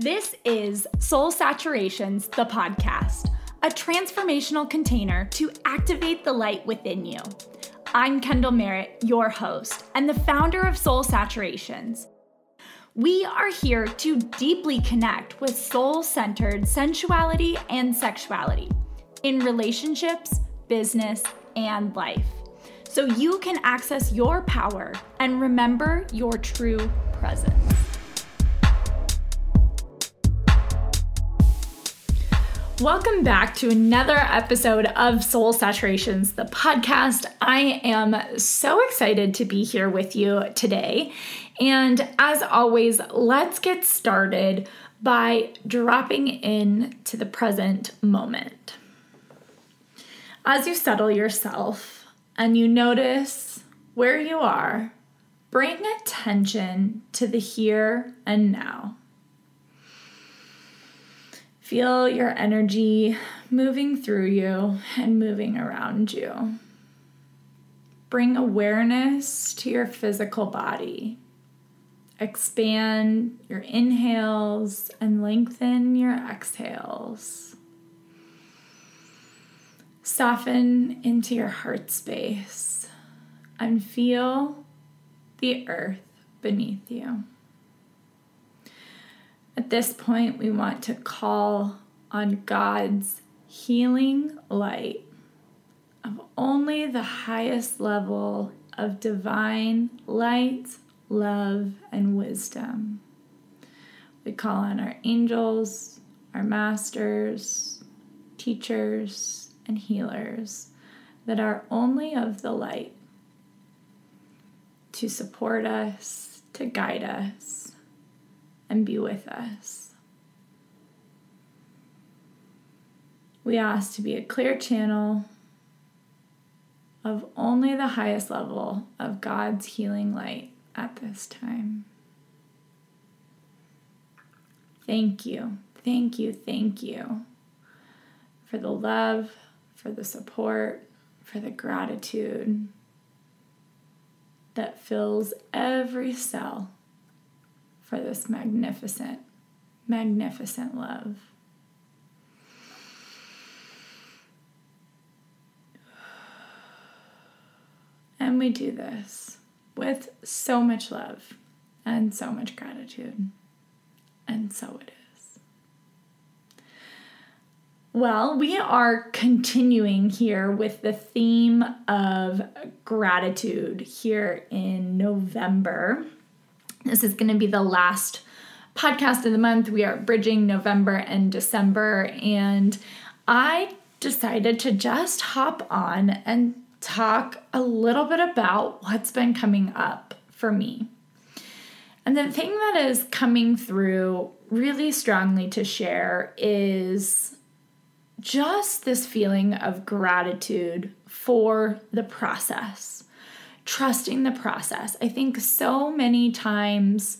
This is Soul Saturations, the podcast, a transformational container to activate the light within you. I'm Kendall Merritt, your host, and the founder of Soul Saturations. We are here to deeply connect with soul centered sensuality and sexuality in relationships, business, and life so you can access your power and remember your true presence. Welcome back to another episode of Soul Saturations, the podcast. I am so excited to be here with you today. And as always, let's get started by dropping in to the present moment. As you settle yourself and you notice where you are, bring attention to the here and now. Feel your energy moving through you and moving around you. Bring awareness to your physical body. Expand your inhales and lengthen your exhales. Soften into your heart space and feel the earth beneath you. At this point, we want to call on God's healing light of only the highest level of divine light, love, and wisdom. We call on our angels, our masters, teachers, and healers that are only of the light to support us, to guide us and be with us. We ask to be a clear channel of only the highest level of God's healing light at this time. Thank you, thank you, thank you for the love, for the support, for the gratitude that fills every cell for this magnificent, magnificent love. And we do this with so much love and so much gratitude. And so it is. Well, we are continuing here with the theme of gratitude here in November. This is going to be the last podcast of the month. We are bridging November and December, and I decided to just hop on and talk a little bit about what's been coming up for me. And the thing that is coming through really strongly to share is just this feeling of gratitude for the process trusting the process. I think so many times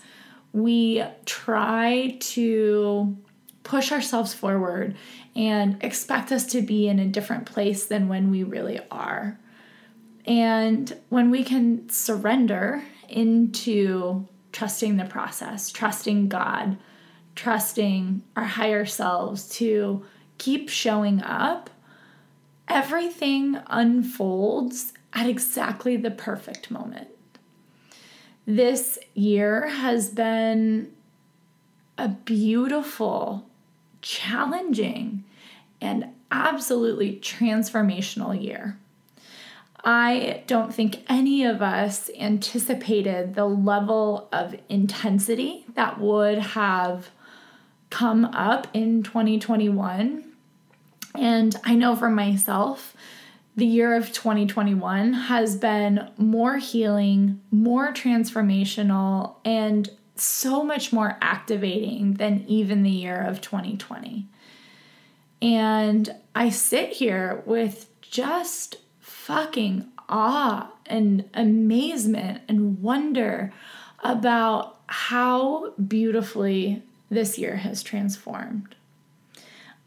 we try to push ourselves forward and expect us to be in a different place than when we really are. And when we can surrender into trusting the process, trusting God, trusting our higher selves to keep showing up, everything unfolds at exactly the perfect moment. This year has been a beautiful, challenging, and absolutely transformational year. I don't think any of us anticipated the level of intensity that would have come up in 2021. And I know for myself, the year of 2021 has been more healing, more transformational, and so much more activating than even the year of 2020. And I sit here with just fucking awe and amazement and wonder about how beautifully this year has transformed.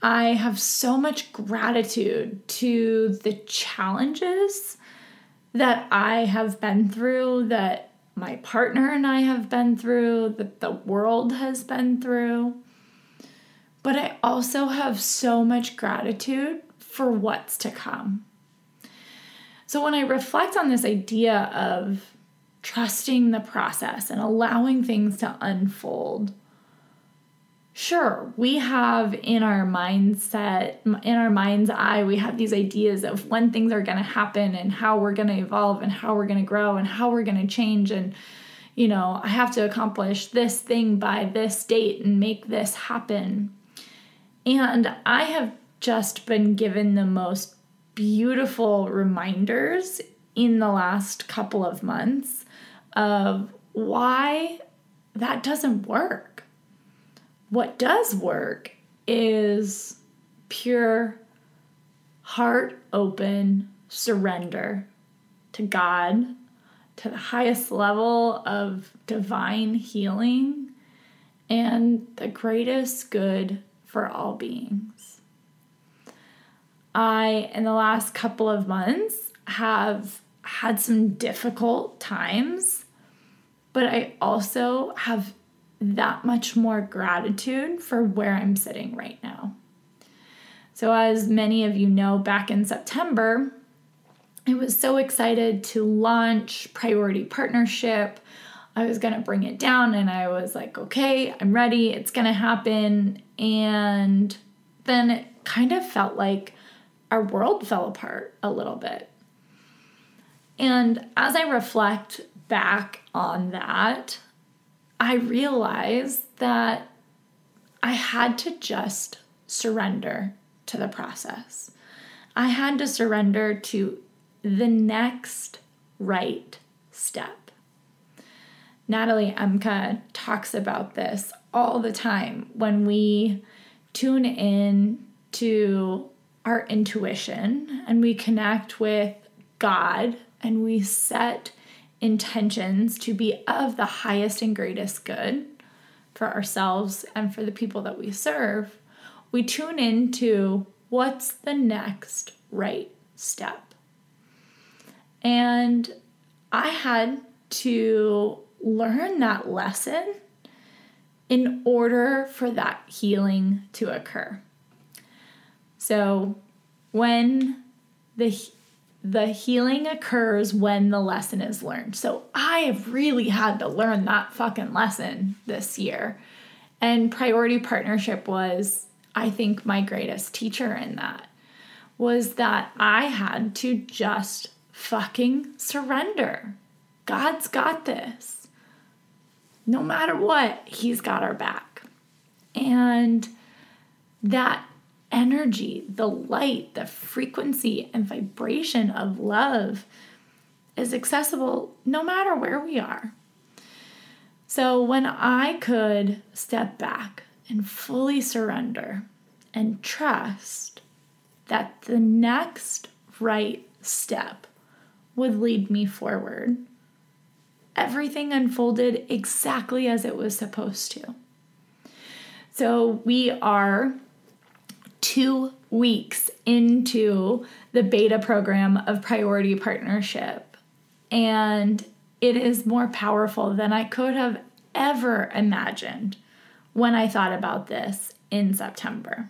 I have so much gratitude to the challenges that I have been through, that my partner and I have been through, that the world has been through. but I also have so much gratitude for what's to come. So when I reflect on this idea of trusting the process and allowing things to unfold, sure, we have in our mindset, in our mind's eye, we have these ideas of when things are going to happen and how we're going to evolve and how we're going to grow and how we're going to change. And, you know, I have to accomplish this thing by this date and make this happen. And I have just been given the most beautiful reminders in the last couple of months of why that doesn't work. What does work is pure, heart open surrender to God, to the highest level of divine healing, and the greatest good for all beings. I, in the last couple of months, have had some difficult times, but I also have that much more gratitude for where I'm sitting right now. So, as many of you know, back in September, I was so excited to launch Priority Partnership. I was going to bring it down and I was like, okay, I'm ready. It's going to happen. And then it kind of felt like our world fell apart a little bit. And as I reflect back on that, I realized that I had to just surrender to the process. I had to surrender to the next right step. Natalie Emka talks about this all the time when we tune in to our intuition and we connect with God and we set intentions to be of the highest and greatest good for ourselves and for the people that we serve, we tune into what's the next right step. And I had to learn that lesson in order for that healing to occur. So, when the the healing occurs when the lesson is learned. So I have really had to learn that fucking lesson this year. And priority partnership was, I think, my greatest teacher in that was that I had to just fucking surrender. God's got this. No matter what, He's got our back. And that energy, the light, the frequency and vibration of love is accessible no matter where we are. So when I could step back and fully surrender and trust that the next right step would lead me forward, everything unfolded exactly as it was supposed to. So we are two weeks into the beta program of Priority Partnership. And it is more powerful than I could have ever imagined when I thought about this in September.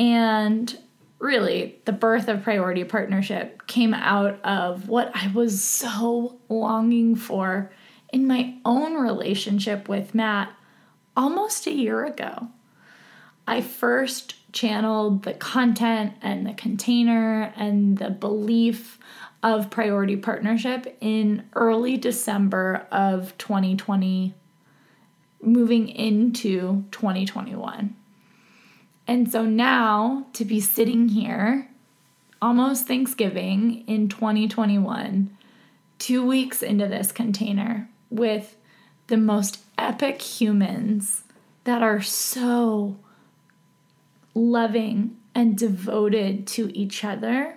And really, the birth of Priority Partnership came out of what I was so longing for in my own relationship with Matt almost a year ago. I first channeled the content and the container and the belief of priority partnership in early December of 2020, moving into 2021. And so now to be sitting here almost Thanksgiving in 2021, two weeks into this container with the most epic humans that are so loving and devoted to each other,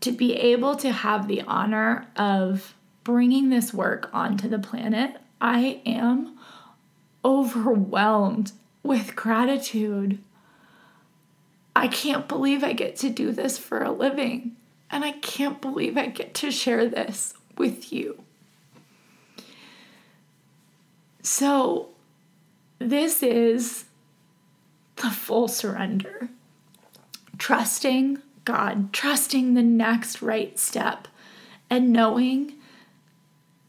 to be able to have the honor of bringing this work onto the planet, I am overwhelmed with gratitude. I can't believe I get to do this for a living, and I can't believe I get to share this with you. So, this is the full surrender. Trusting God, trusting the next right step, and knowing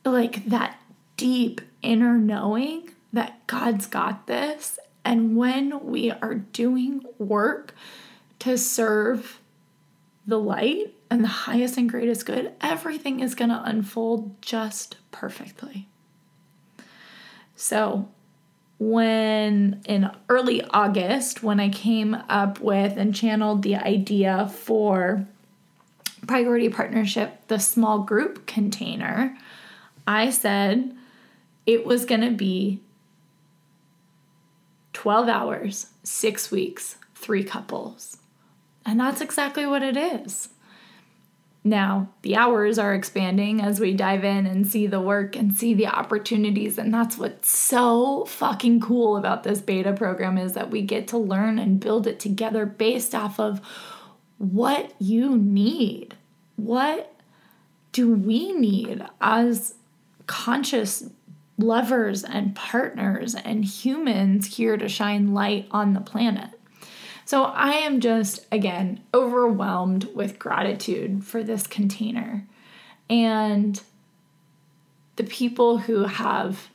like that deep inner knowing that God's got this. And when we are doing work to serve the light and the highest and greatest good, everything is going to unfold just perfectly. So, when in early August, when I came up with and channeled the idea for Priority Partnership, the small group container, I said it was going to be 12 hours, six weeks, three couples. And that's exactly what it is. Now, the hours are expanding as we dive in and see the work and see the opportunities. And that's what's so fucking cool about this beta program is that we get to learn and build it together based off of what you need. What do we need as conscious lovers and partners and humans here to shine light on the planet? So I am just, again, overwhelmed with gratitude for this container and the people who have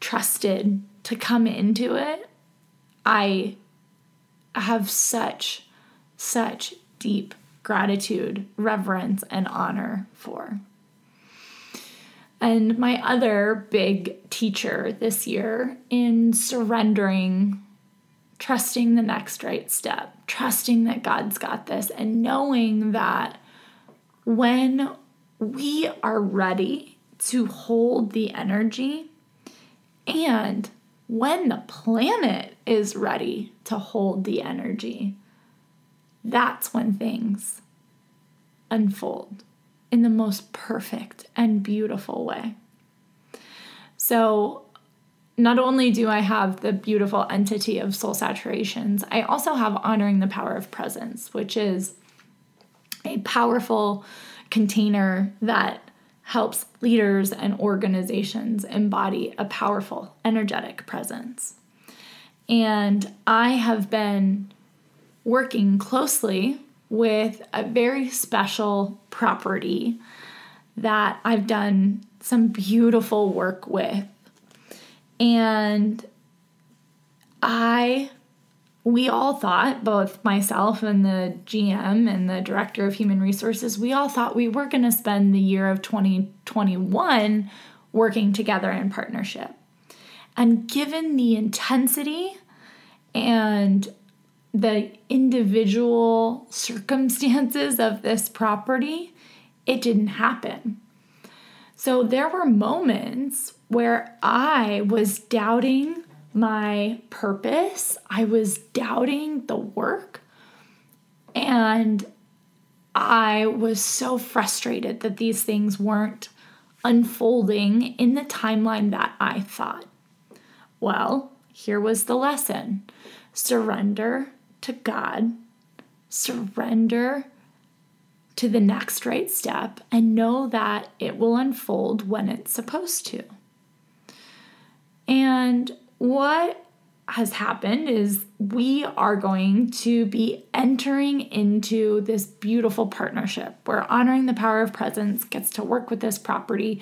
trusted to come into it. I have such, such deep gratitude, reverence, and honor for. And my other big teacher this year in surrendering trusting the next right step, trusting that God's got this, and knowing that when we are ready to hold the energy and when the planet is ready to hold the energy, that's when things unfold in the most perfect and beautiful way. So, not only do I have the beautiful entity of soul saturations, I also have honoring the power of presence, which is a powerful container that helps leaders and organizations embody a powerful, energetic presence. And I have been working closely with a very special property that I've done some beautiful work with and I, we all thought, both myself and the GM and the director of human resources, we all thought we were going to spend the year of 2021 working together in partnership. And given the intensity and the individual circumstances of this property, it didn't happen. So there were moments where I was doubting my purpose, I was doubting the work, and I was so frustrated that these things weren't unfolding in the timeline that I thought. Well, here was the lesson. Surrender to God, surrender to the next right step and know that it will unfold when it's supposed to. And what has happened is we are going to be entering into this beautiful partnership where honoring the power of presence gets to work with this property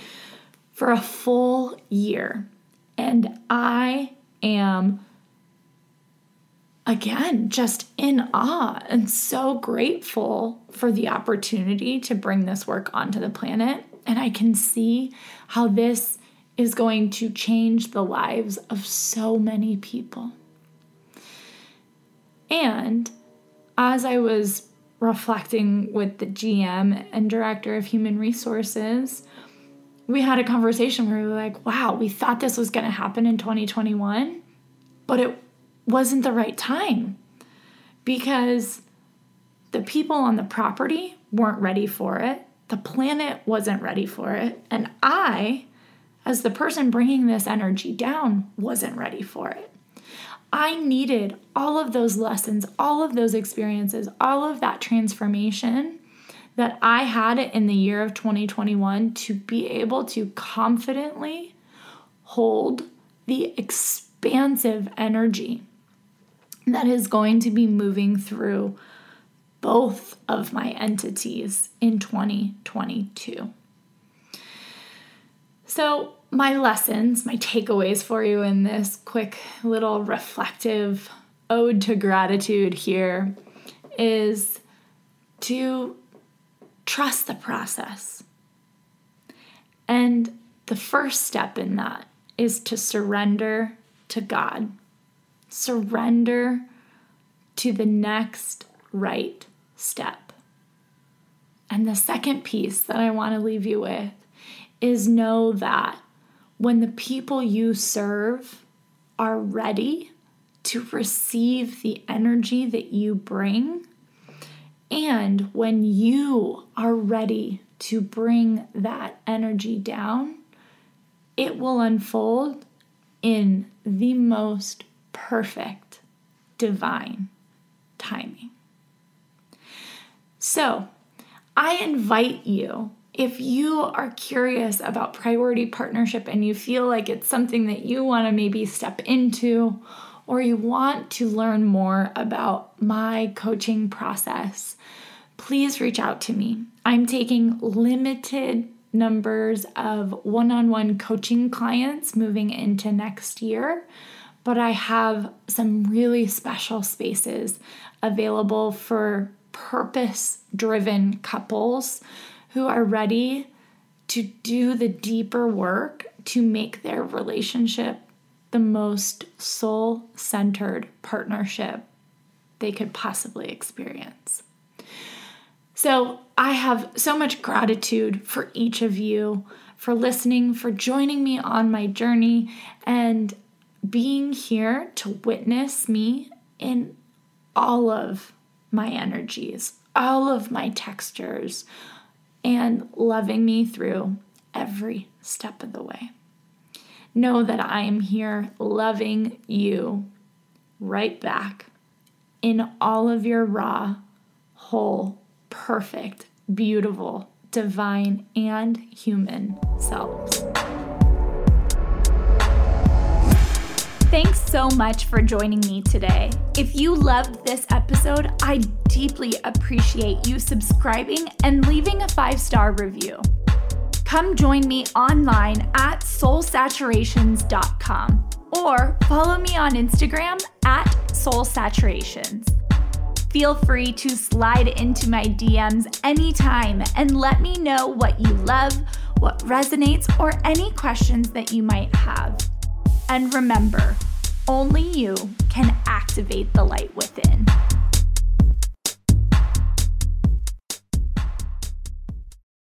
for a full year. And I am again, just in awe and so grateful for the opportunity to bring this work onto the planet. And I can see how this is going to change the lives of so many people. And as I was reflecting with the GM and director of human resources, we had a conversation where we were like, wow, we thought this was going to happen in 2021, but it wasn't the right time because the people on the property weren't ready for it. The planet wasn't ready for it. And I, as the person bringing this energy down, wasn't ready for it. I needed all of those lessons, all of those experiences, all of that transformation that I had in the year of 2021 to be able to confidently hold the expansive energy that is going to be moving through both of my entities in 2022. So, my lessons, my takeaways for you in this quick little reflective ode to gratitude here is to trust the process. And the first step in that is to surrender to God. Surrender to the next right step. And the second piece that I want to leave you with is know that when the people you serve are ready to receive the energy that you bring, and when you are ready to bring that energy down, it will unfold in the most perfect divine timing. So, I invite you, if you are curious about priority partnership and you feel like it's something that you want to maybe step into, or you want to learn more about my coaching process, please reach out to me. I'm taking limited numbers of one on one coaching clients moving into next year, but I have some really special spaces available for purpose driven couples who are ready to do the deeper work to make their relationship the most soul centered partnership they could possibly experience. So I have so much gratitude for each of you for listening, for joining me on my journey, and being here to witness me in all of my energies, all of my textures, and loving me through every step of the way. Know that I am here loving you right back in all of your raw, whole, perfect, beautiful, divine, and human selves. Thanks so much for joining me today. If you loved this episode, I deeply appreciate you subscribing and leaving a five star review. Come join me online at soulsaturations.com or follow me on Instagram at soulsaturations. Feel free to slide into my DMs anytime and let me know what you love, what resonates, or any questions that you might have. And remember, only you can activate the light within.